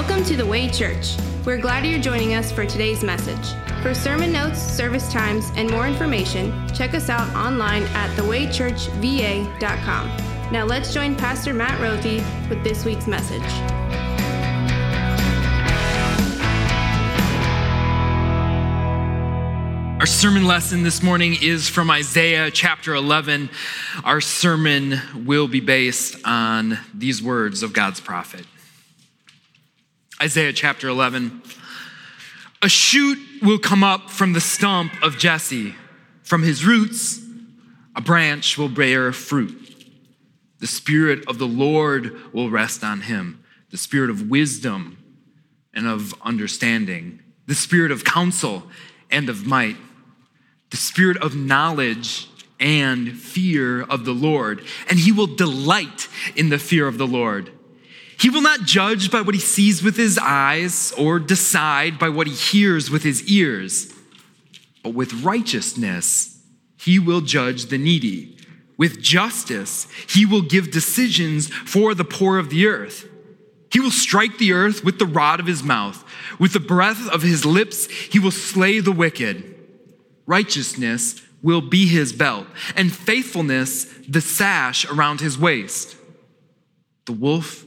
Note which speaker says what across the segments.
Speaker 1: Welcome to the Way Church. We're glad you're joining us for today's message. For sermon notes, service times, and more information, check us out online at thewaychurchva.com. Now let's join Pastor Matt Rothy with this week's message.
Speaker 2: Our sermon lesson this morning is from Isaiah chapter 11. Our sermon will be based on these words of God's prophet. Isaiah chapter 11. A shoot will come up from the stump of Jesse. From his roots, a branch will bear fruit. The Spirit of the Lord will rest on him the Spirit of wisdom and of understanding, the Spirit of counsel and of might the spirit of knowledge and fear of the Lord, and he will delight in the fear of the Lord. He will not judge by what he sees with his eyes or decide by what he hears with his ears, but with righteousness he will judge the needy. With justice he will give decisions for the poor of the earth. He will strike the earth with the rod of his mouth. With the breath of his lips, he will slay the wicked righteousness will be his belt, and faithfulness the sash around his waist. The wolf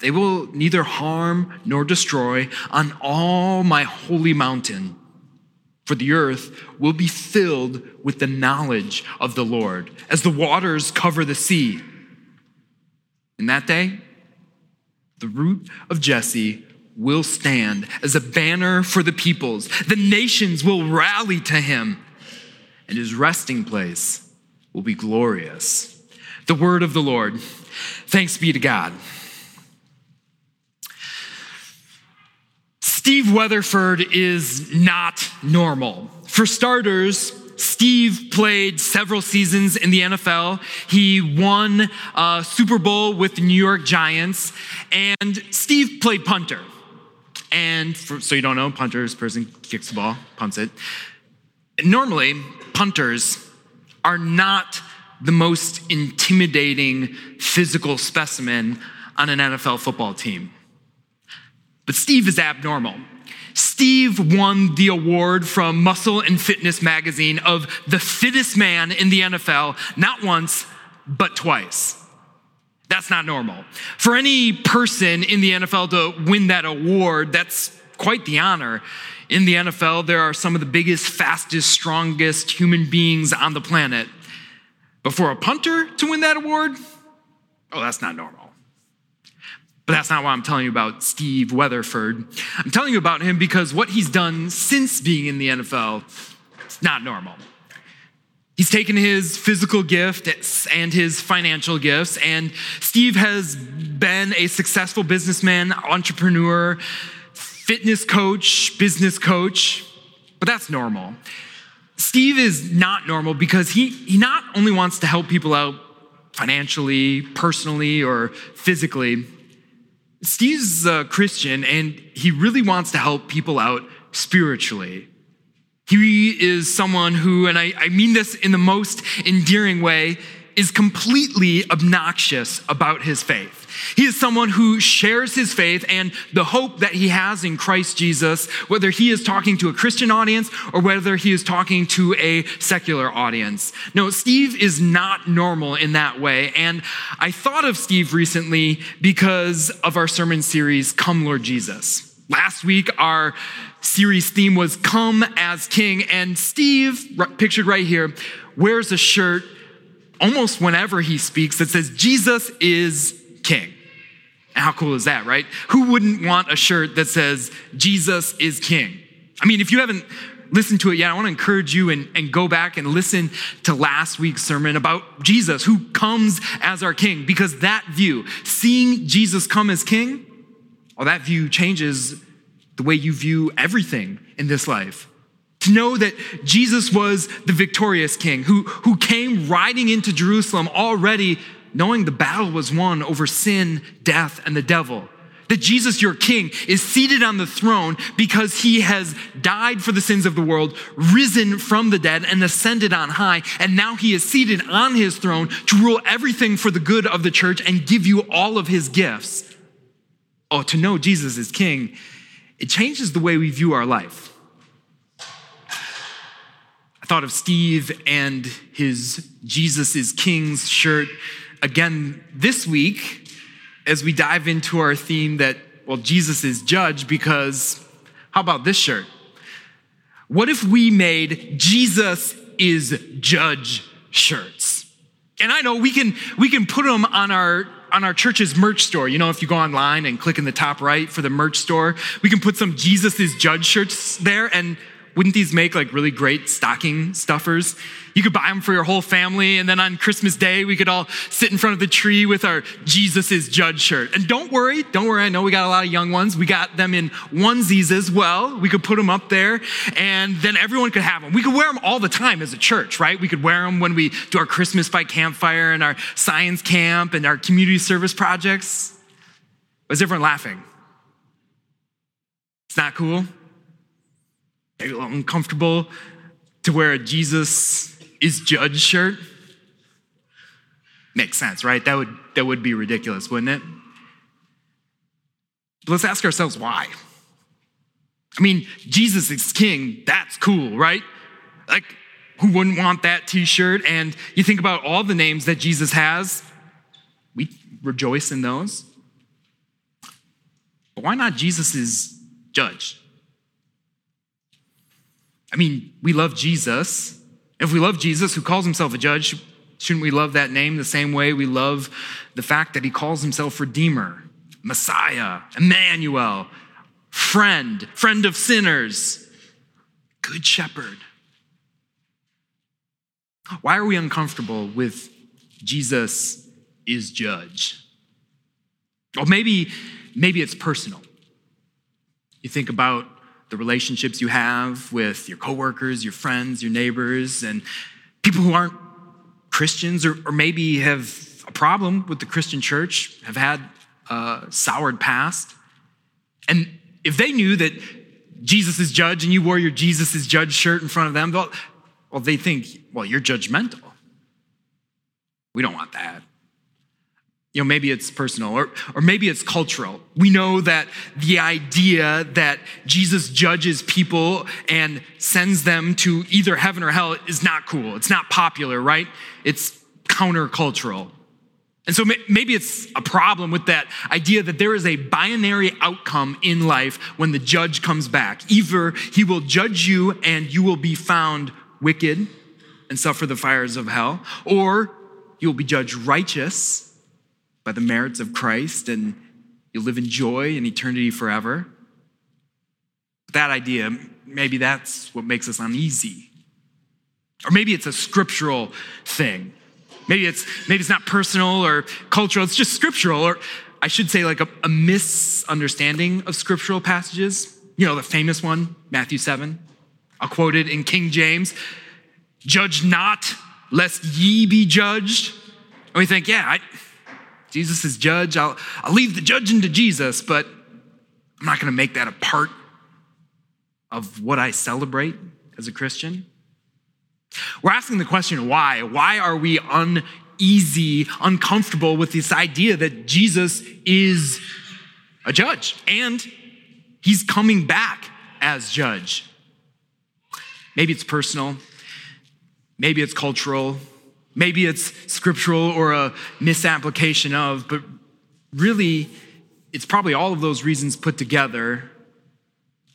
Speaker 2: They will neither harm nor destroy on all my holy mountain, for the earth will be filled with the knowledge of the Lord, as the waters cover the sea. In that day, the root of Jesse will stand as a banner for the peoples. The nations will rally to him, and his resting place will be glorious. The word of the Lord. Thanks be to God. Steve Weatherford is not normal. For starters, Steve played several seasons in the NFL. He won a Super Bowl with the New York Giants, and Steve played punter. And for, so you don't know, punters, a person kicks the ball, punts it. Normally, punters are not the most intimidating physical specimen on an NFL football team. But Steve is abnormal. Steve won the award from Muscle and Fitness magazine of the fittest man in the NFL, not once, but twice. That's not normal. For any person in the NFL to win that award, that's quite the honor. In the NFL, there are some of the biggest, fastest, strongest human beings on the planet. But for a punter to win that award, oh, that's not normal. But that's not why I'm telling you about Steve Weatherford. I'm telling you about him because what he's done since being in the NFL is not normal. He's taken his physical gift and his financial gifts, and Steve has been a successful businessman, entrepreneur, fitness coach, business coach, but that's normal. Steve is not normal because he, he not only wants to help people out financially, personally, or physically, Steve's a Christian and he really wants to help people out spiritually. He is someone who, and I, I mean this in the most endearing way, is completely obnoxious about his faith. He is someone who shares his faith and the hope that he has in Christ Jesus, whether he is talking to a Christian audience or whether he is talking to a secular audience. No, Steve is not normal in that way. And I thought of Steve recently because of our sermon series, Come Lord Jesus. Last week, our series theme was Come as King, and Steve, pictured right here, wears a shirt almost whenever he speaks that says, Jesus is King. how cool is that, right? Who wouldn't want a shirt that says, Jesus is King? I mean, if you haven't listened to it yet, I want to encourage you and, and go back and listen to last week's sermon about Jesus, who comes as our King, because that view, seeing Jesus come as King, well, that view changes the way you view everything in this life. To know that Jesus was the victorious king who, who came riding into Jerusalem already knowing the battle was won over sin, death, and the devil. That Jesus, your king, is seated on the throne because he has died for the sins of the world, risen from the dead, and ascended on high. And now he is seated on his throne to rule everything for the good of the church and give you all of his gifts. Oh, to know Jesus is king, it changes the way we view our life I thought of Steve and his Jesus is King's shirt again this week as we dive into our theme that, well, Jesus is judge because how about this shirt? What if we made Jesus is judge shirts? And I know we can we can put them on our on our church's merch store. You know, if you go online and click in the top right for the merch store, we can put some Jesus is judge shirts there and wouldn't these make like really great stocking stuffers? You could buy them for your whole family, and then on Christmas Day, we could all sit in front of the tree with our Jesus is Judge shirt. And don't worry, don't worry, I know we got a lot of young ones. We got them in onesies as well. We could put them up there, and then everyone could have them. We could wear them all the time as a church, right? We could wear them when we do our Christmas by campfire and our science camp and our community service projects. Was everyone laughing? It's not cool? Maybe a little uncomfortable to wear a Jesus is judge shirt. Makes sense, right? That would, that would be ridiculous, wouldn't it? But let's ask ourselves why. I mean, Jesus is king. That's cool, right? Like, who wouldn't want that t shirt? And you think about all the names that Jesus has, we rejoice in those. But why not Jesus is judge? I mean, we love Jesus. If we love Jesus, who calls himself a judge, shouldn't we love that name the same way we love the fact that he calls himself Redeemer, Messiah, Emmanuel, friend, friend of sinners, good shepherd? Why are we uncomfortable with Jesus is judge? Or maybe, maybe it's personal. You think about the relationships you have with your coworkers, your friends, your neighbors, and people who aren't Christians or, or maybe have a problem with the Christian church, have had a soured past. And if they knew that Jesus is judge and you wore your Jesus is judge shirt in front of them, well, they think, well, you're judgmental. We don't want that. You know, maybe it's personal or, or maybe it's cultural. We know that the idea that Jesus judges people and sends them to either heaven or hell is not cool. It's not popular, right? It's countercultural. And so maybe it's a problem with that idea that there is a binary outcome in life when the judge comes back. Either he will judge you and you will be found wicked and suffer the fires of hell, or you will be judged righteous by the merits of Christ and you'll live in joy in eternity forever. That idea, maybe that's what makes us uneasy. Or maybe it's a scriptural thing. Maybe it's maybe it's not personal or cultural, it's just scriptural, or I should say like a, a misunderstanding of scriptural passages. You know, the famous one, Matthew 7. I'll quote it in King James. Judge not, lest ye be judged. And we think, yeah, I, Jesus is judge. I'll, I'll leave the judging to Jesus, but I'm not going to make that a part of what I celebrate as a Christian. We're asking the question why? Why are we uneasy, uncomfortable with this idea that Jesus is a judge and he's coming back as judge? Maybe it's personal, maybe it's cultural, Maybe it's scriptural or a misapplication of, but really, it's probably all of those reasons put together.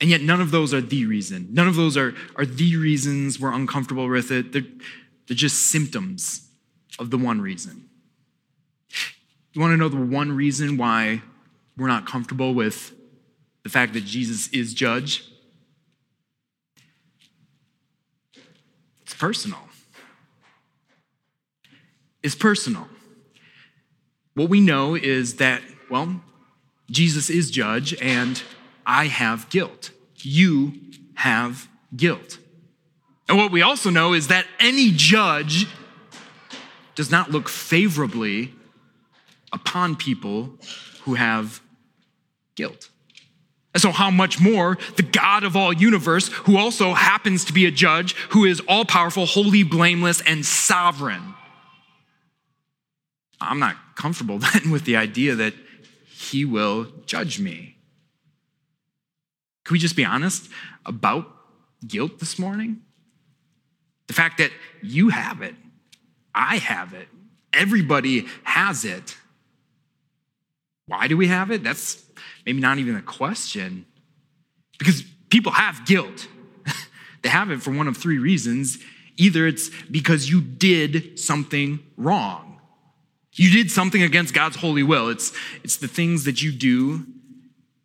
Speaker 2: And yet, none of those are the reason. None of those are, are the reasons we're uncomfortable with it. They're, they're just symptoms of the one reason. You want to know the one reason why we're not comfortable with the fact that Jesus is judge? It's personal is personal. What we know is that, well, Jesus is judge and I have guilt. You have guilt. And what we also know is that any judge does not look favorably upon people who have guilt. And so, how much more the God of all universe, who also happens to be a judge, who is all powerful, holy, blameless, and sovereign. I'm not comfortable then with the idea that he will judge me. Can we just be honest about guilt this morning? The fact that you have it, I have it, everybody has it. Why do we have it? That's maybe not even a question. Because people have guilt. they have it for one of three reasons. Either it's because you did something wrong. You did something against God's holy will. It's, it's the things that you do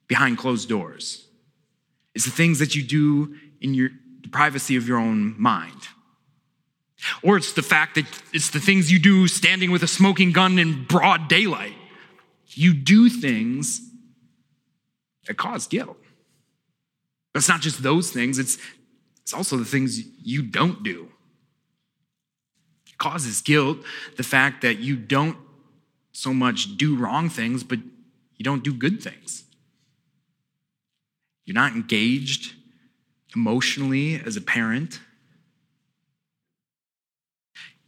Speaker 2: behind closed doors. It's the things that you do in your the privacy of your own mind. Or it's the fact that it's the things you do standing with a smoking gun in broad daylight. You do things that cause guilt. But it's not just those things, it's, it's also the things you don't do. Causes guilt the fact that you don't so much do wrong things, but you don't do good things. You're not engaged emotionally as a parent.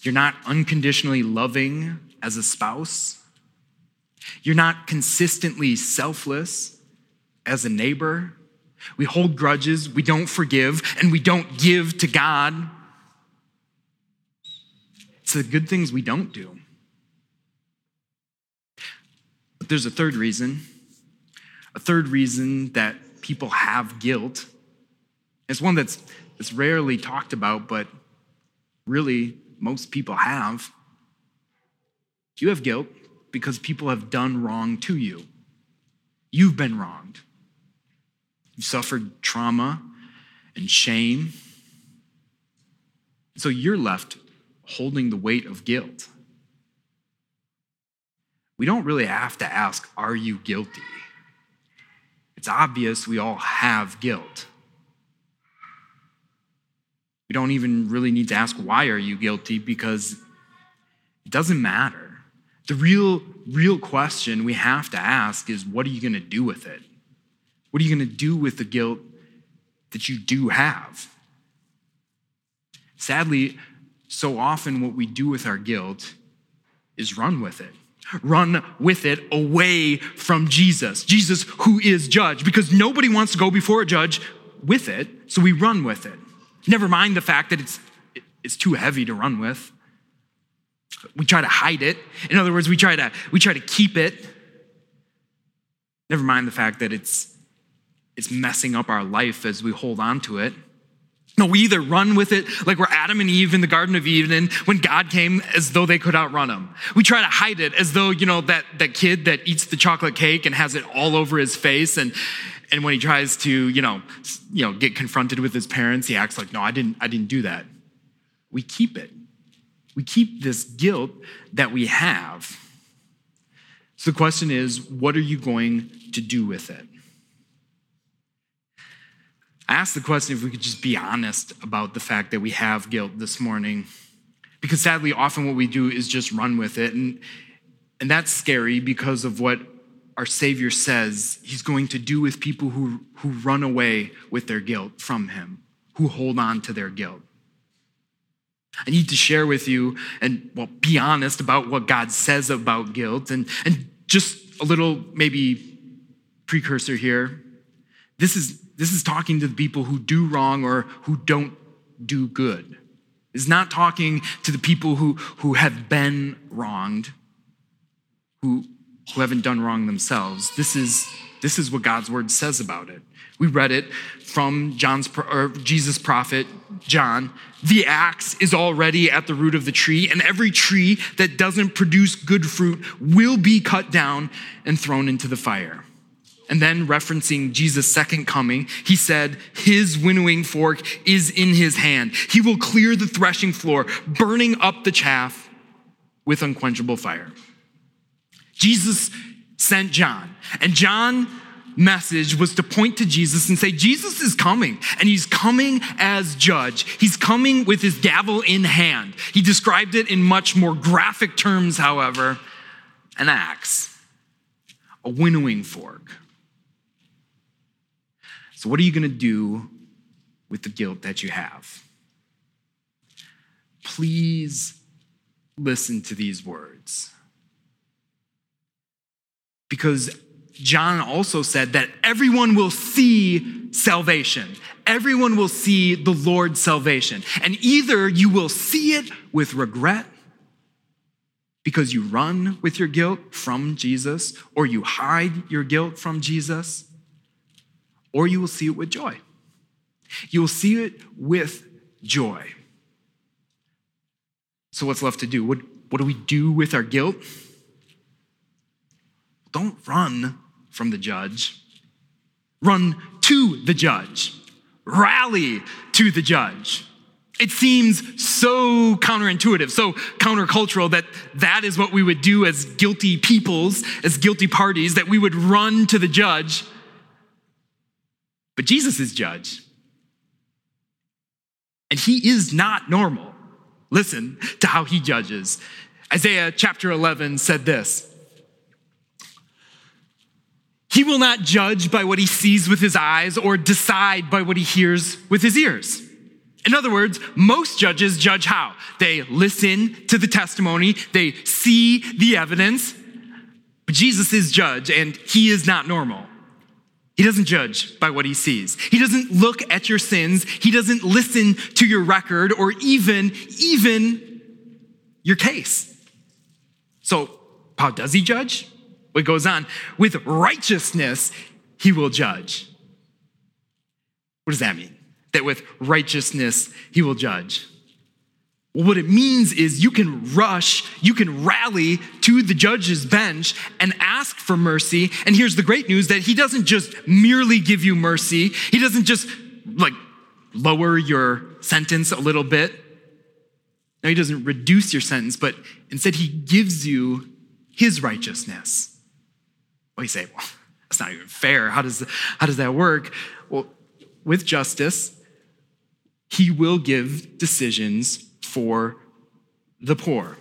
Speaker 2: You're not unconditionally loving as a spouse. You're not consistently selfless as a neighbor. We hold grudges, we don't forgive, and we don't give to God. It's the good things we don't do. But there's a third reason. A third reason that people have guilt. It's one that's, that's rarely talked about, but really most people have. You have guilt because people have done wrong to you. You've been wronged. You've suffered trauma and shame. So you're left holding the weight of guilt. We don't really have to ask, Are you guilty? It's obvious we all have guilt. We don't even really need to ask, Why are you guilty? because it doesn't matter. The real, real question we have to ask is, What are you going to do with it? What are you going to do with the guilt that you do have? Sadly, so often what we do with our guilt is run with it. Run with it away from Jesus, Jesus who is judge, because nobody wants to go before a judge with it, so we run with it. Never mind the fact that it's, it's too heavy to run with. We try to hide it. In other words, we try to, we try to keep it. Never mind the fact that it's, it's messing up our life as we hold on to it. No, we either run with it like we're Adam and Eve in the Garden of Eden when God came as though they could outrun him. We try to hide it as though, you know, that, that kid that eats the chocolate cake and has it all over his face and and when he tries to, you know, you know, get confronted with his parents, he acts like, no, I didn't, I didn't do that. We keep it. We keep this guilt that we have. So the question is, what are you going to do with it? I asked the question if we could just be honest about the fact that we have guilt this morning. Because sadly, often what we do is just run with it. And, and that's scary because of what our Savior says he's going to do with people who, who run away with their guilt from him, who hold on to their guilt. I need to share with you and, well, be honest about what God says about guilt and, and just a little maybe precursor here. This is, this is talking to the people who do wrong or who don't do good. It's not talking to the people who, who have been wronged, who, who haven't done wrong themselves. This is, this is what God's word says about it. We read it from John's or Jesus' prophet John. The axe is already at the root of the tree, and every tree that doesn't produce good fruit will be cut down and thrown into the fire. And then, referencing Jesus' second coming, he said, His winnowing fork is in his hand. He will clear the threshing floor, burning up the chaff with unquenchable fire. Jesus sent John, and John message was to point to Jesus and say, Jesus is coming, and he's coming as judge. He's coming with his gavel in hand. He described it in much more graphic terms, however, an axe, a winnowing fork. So, what are you going to do with the guilt that you have? Please listen to these words. Because John also said that everyone will see salvation. Everyone will see the Lord's salvation. And either you will see it with regret because you run with your guilt from Jesus, or you hide your guilt from Jesus, or you will see it with joy. You will see it with joy. So, what's left to do? What, what do we do with our guilt? Don't run from the judge, run to the judge, rally to the judge. It seems so counterintuitive, so countercultural that that is what we would do as guilty peoples, as guilty parties, that we would run to the judge. But Jesus is judge. And he is not normal. Listen to how he judges. Isaiah chapter 11 said this He will not judge by what he sees with his eyes or decide by what he hears with his ears. In other words, most judges judge how? They listen to the testimony, they see the evidence. But Jesus is judge, and he is not normal. He doesn't judge by what he sees. He doesn't look at your sins. He doesn't listen to your record or even, even your case. So, how does he judge? What goes on? With righteousness, he will judge. What does that mean? That with righteousness, he will judge. What it means is you can rush, you can rally to the judge's bench and ask for mercy. And here's the great news that he doesn't just merely give you mercy, he doesn't just like lower your sentence a little bit. No, he doesn't reduce your sentence, but instead he gives you his righteousness. Well, you say, well, that's not even fair. How does, how does that work? Well, with justice, he will give decisions for the poor.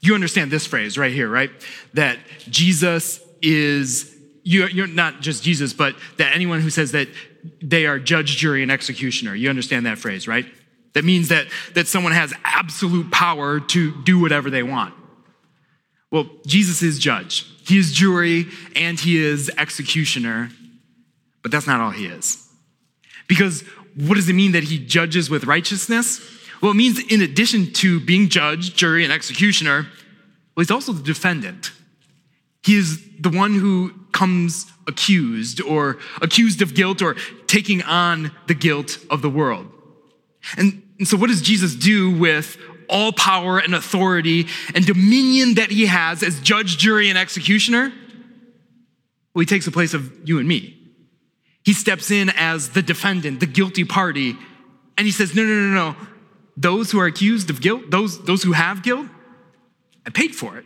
Speaker 2: You understand this phrase right here, right? That Jesus is, you're not just Jesus, but that anyone who says that they are judge, jury, and executioner. You understand that phrase, right? That means that, that someone has absolute power to do whatever they want. Well, Jesus is judge, he is jury, and he is executioner, but that's not all he is. Because what does it mean that he judges with righteousness? Well, it means in addition to being judge, jury, and executioner, well, he's also the defendant. He is the one who comes accused or accused of guilt or taking on the guilt of the world. And, and so, what does Jesus do with all power and authority and dominion that he has as judge, jury, and executioner? Well, he takes the place of you and me. He steps in as the defendant, the guilty party, and he says, No, no, no, no those who are accused of guilt, those, those who have guilt, I paid for it.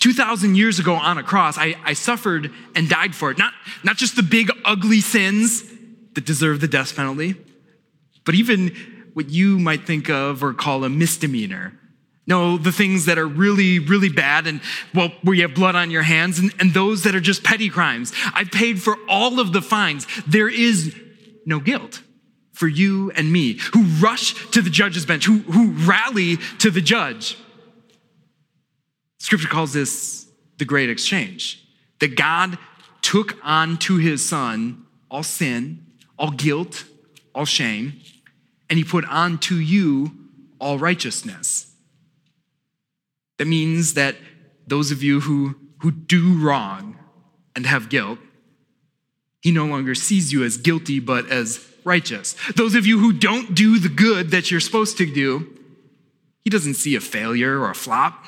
Speaker 2: 2,000 years ago on a cross, I, I suffered and died for it. Not, not just the big, ugly sins that deserve the death penalty, but even what you might think of or call a misdemeanor. No, the things that are really, really bad and, well, where you have blood on your hands and, and those that are just petty crimes. I paid for all of the fines. There is no guilt for you and me, who rush to the judge's bench, who, who rally to the judge. Scripture calls this the great exchange. That God took on to his son all sin, all guilt, all shame, and he put on to you all righteousness. That means that those of you who, who do wrong and have guilt, he no longer sees you as guilty, but as righteous. Those of you who don't do the good that you're supposed to do, he doesn't see a failure or a flop.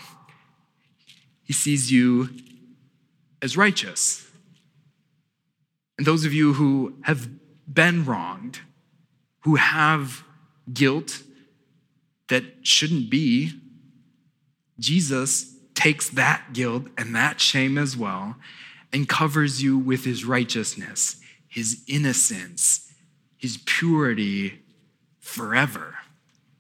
Speaker 2: He sees you as righteous. And those of you who have been wronged, who have guilt that shouldn't be, Jesus takes that guilt and that shame as well, and covers you with his righteousness, his innocence, his purity forever.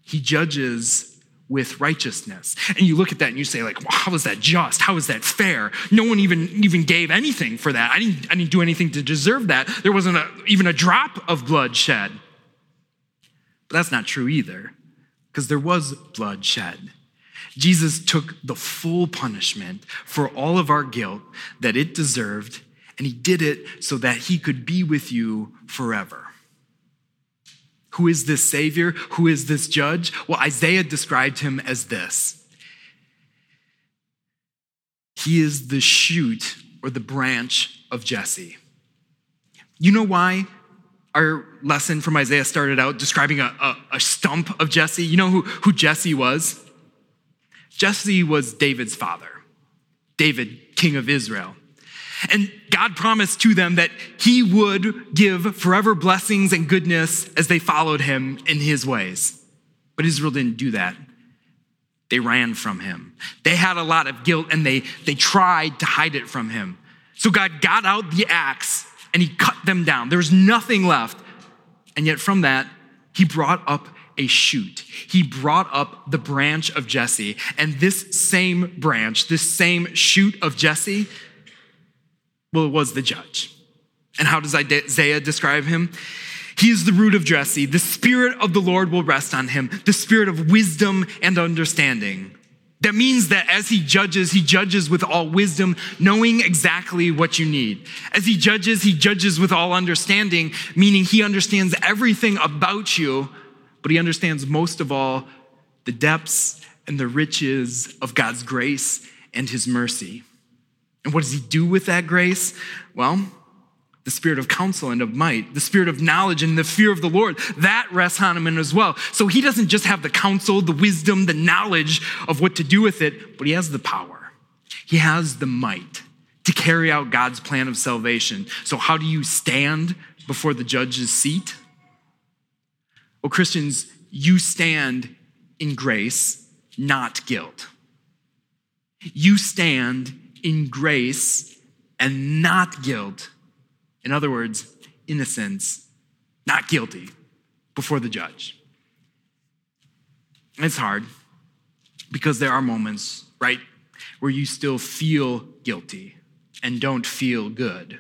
Speaker 2: He judges with righteousness. And you look at that and you say, like, well, how is that just? How is that fair? No one even, even gave anything for that. I didn't, I didn't do anything to deserve that. There wasn't a, even a drop of blood shed. But that's not true either, because there was blood shed. Jesus took the full punishment for all of our guilt that it deserved, and he did it so that he could be with you forever. Who is this Savior? Who is this judge? Well, Isaiah described him as this He is the shoot or the branch of Jesse. You know why our lesson from Isaiah started out describing a, a, a stump of Jesse? You know who, who Jesse was? Jesse was David's father, David, king of Israel. And God promised to them that he would give forever blessings and goodness as they followed him in his ways. But Israel didn't do that. They ran from him. They had a lot of guilt and they, they tried to hide it from him. So God got out the axe and he cut them down. There was nothing left. And yet, from that, he brought up a shoot. He brought up the branch of Jesse. And this same branch, this same shoot of Jesse, well, it was the judge. And how does Isaiah describe him? He is the root of Jesse. The Spirit of the Lord will rest on him, the Spirit of wisdom and understanding. That means that as he judges, he judges with all wisdom, knowing exactly what you need. As he judges, he judges with all understanding, meaning he understands everything about you, but he understands most of all the depths and the riches of God's grace and his mercy. And what does he do with that grace? Well, the spirit of counsel and of might, the spirit of knowledge and the fear of the Lord, that rests on him as well. So he doesn't just have the counsel, the wisdom, the knowledge of what to do with it, but he has the power. He has the might to carry out God's plan of salvation. So, how do you stand before the judge's seat? Well, Christians, you stand in grace, not guilt. You stand in grace and not guilt. In other words, innocence, not guilty, before the judge. It's hard because there are moments, right, where you still feel guilty and don't feel good.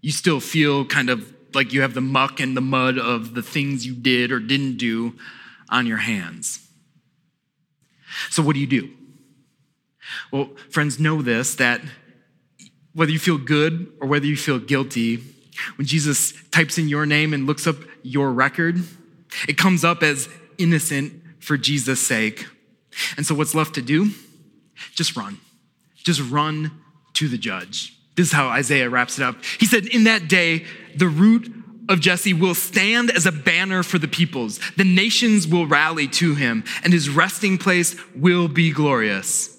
Speaker 2: You still feel kind of like you have the muck and the mud of the things you did or didn't do on your hands. So, what do you do? Well, friends, know this that whether you feel good or whether you feel guilty, when Jesus types in your name and looks up your record, it comes up as innocent for Jesus' sake. And so, what's left to do? Just run. Just run to the judge. This is how Isaiah wraps it up. He said, In that day, the root of Jesse will stand as a banner for the peoples. The nations will rally to him, and his resting place will be glorious.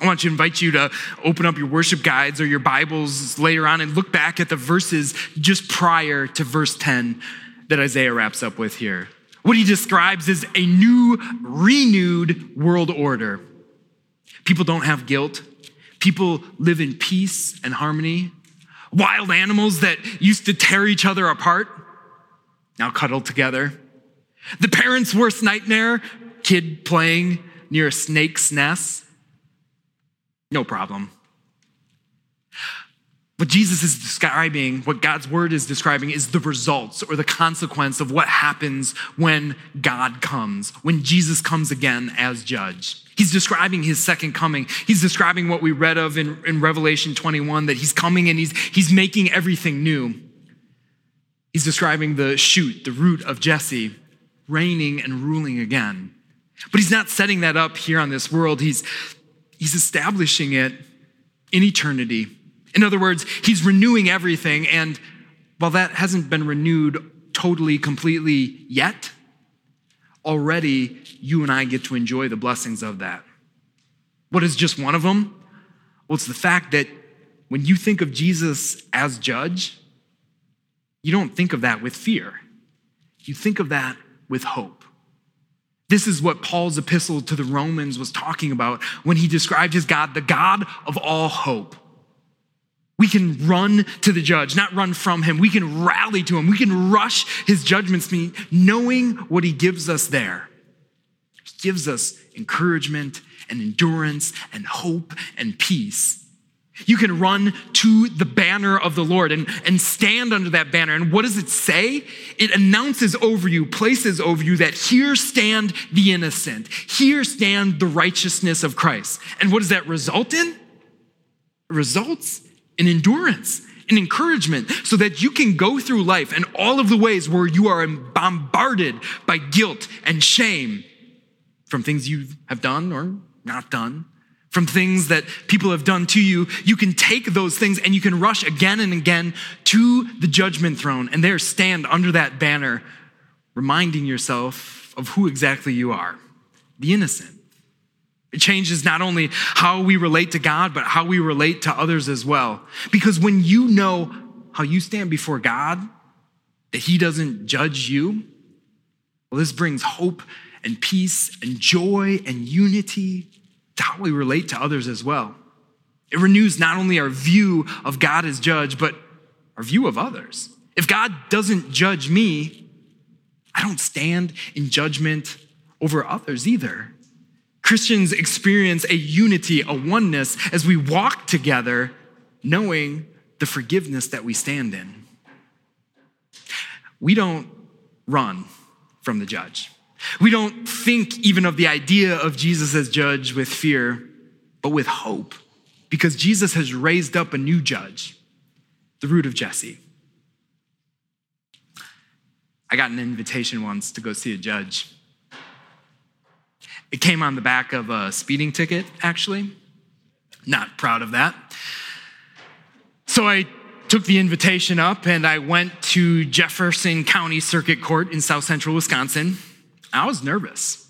Speaker 2: I want to invite you to open up your worship guides or your Bibles later on and look back at the verses just prior to verse 10 that Isaiah wraps up with here. What he describes is a new, renewed world order. People don't have guilt. People live in peace and harmony. Wild animals that used to tear each other apart now cuddle together. The parent's worst nightmare, kid playing near a snake's nest no problem. What Jesus is describing, what God's word is describing, is the results or the consequence of what happens when God comes, when Jesus comes again as judge. He's describing his second coming. He's describing what we read of in, in Revelation 21 that he's coming and he's, he's making everything new. He's describing the shoot, the root of Jesse, reigning and ruling again. But he's not setting that up here on this world. He's He's establishing it in eternity. In other words, he's renewing everything. And while that hasn't been renewed totally, completely yet, already you and I get to enjoy the blessings of that. What is just one of them? Well, it's the fact that when you think of Jesus as judge, you don't think of that with fear. You think of that with hope. This is what Paul's epistle to the Romans was talking about when he described his God, the God of all hope. We can run to the judge, not run from him. We can rally to him. We can rush his judgments, knowing what he gives us there. He gives us encouragement and endurance and hope and peace. You can run to the banner of the Lord and, and stand under that banner. And what does it say? It announces over you, places over you that here stand the innocent, here stand the righteousness of Christ. And what does that result in? It results in endurance and encouragement so that you can go through life and all of the ways where you are bombarded by guilt and shame from things you have done or not done from things that people have done to you, you can take those things and you can rush again and again to the judgment throne and there stand under that banner, reminding yourself of who exactly you are the innocent. It changes not only how we relate to God, but how we relate to others as well. Because when you know how you stand before God, that He doesn't judge you, well, this brings hope and peace and joy and unity how we relate to others as well. It renews not only our view of God as judge, but our view of others. If God doesn't judge me, I don't stand in judgment over others either. Christians experience a unity, a oneness as we walk together, knowing the forgiveness that we stand in. We don't run from the judge. We don't think even of the idea of Jesus as judge with fear, but with hope, because Jesus has raised up a new judge, the root of Jesse. I got an invitation once to go see a judge. It came on the back of a speeding ticket, actually. Not proud of that. So I took the invitation up and I went to Jefferson County Circuit Court in south central Wisconsin. I was nervous.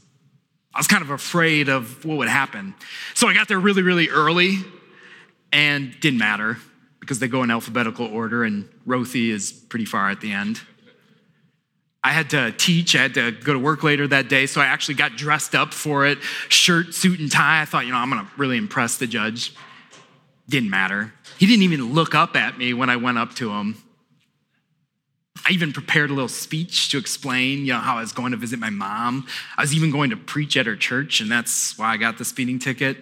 Speaker 2: I was kind of afraid of what would happen. So I got there really, really early and didn't matter because they go in alphabetical order and Rothi is pretty far at the end. I had to teach, I had to go to work later that day, so I actually got dressed up for it shirt, suit, and tie. I thought, you know, I'm gonna really impress the judge. Didn't matter. He didn't even look up at me when I went up to him. I even prepared a little speech to explain, you know, how I was going to visit my mom. I was even going to preach at her church, and that's why I got the speeding ticket.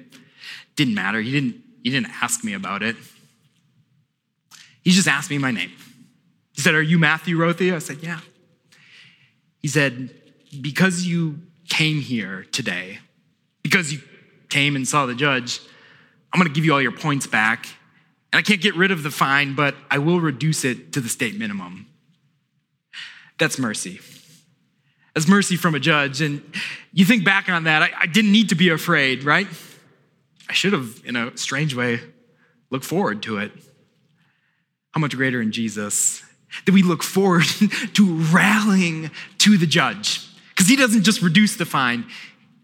Speaker 2: Didn't matter. He didn't, he didn't ask me about it. He just asked me my name. He said, Are you Matthew Rothy? I said, Yeah. He said, Because you came here today, because you came and saw the judge, I'm going to give you all your points back. And I can't get rid of the fine, but I will reduce it to the state minimum. That's mercy. That's mercy from a judge. And you think back on that, I, I didn't need to be afraid, right? I should have, in a strange way, looked forward to it. How much greater in Jesus that we look forward to rallying to the judge. Because he doesn't just reduce the fine,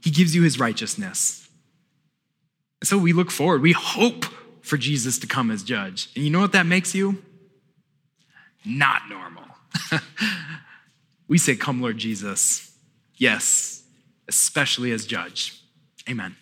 Speaker 2: he gives you his righteousness. And so we look forward, we hope for Jesus to come as judge. And you know what that makes you? Not normal. we say, Come, Lord Jesus. Yes, especially as judge. Amen.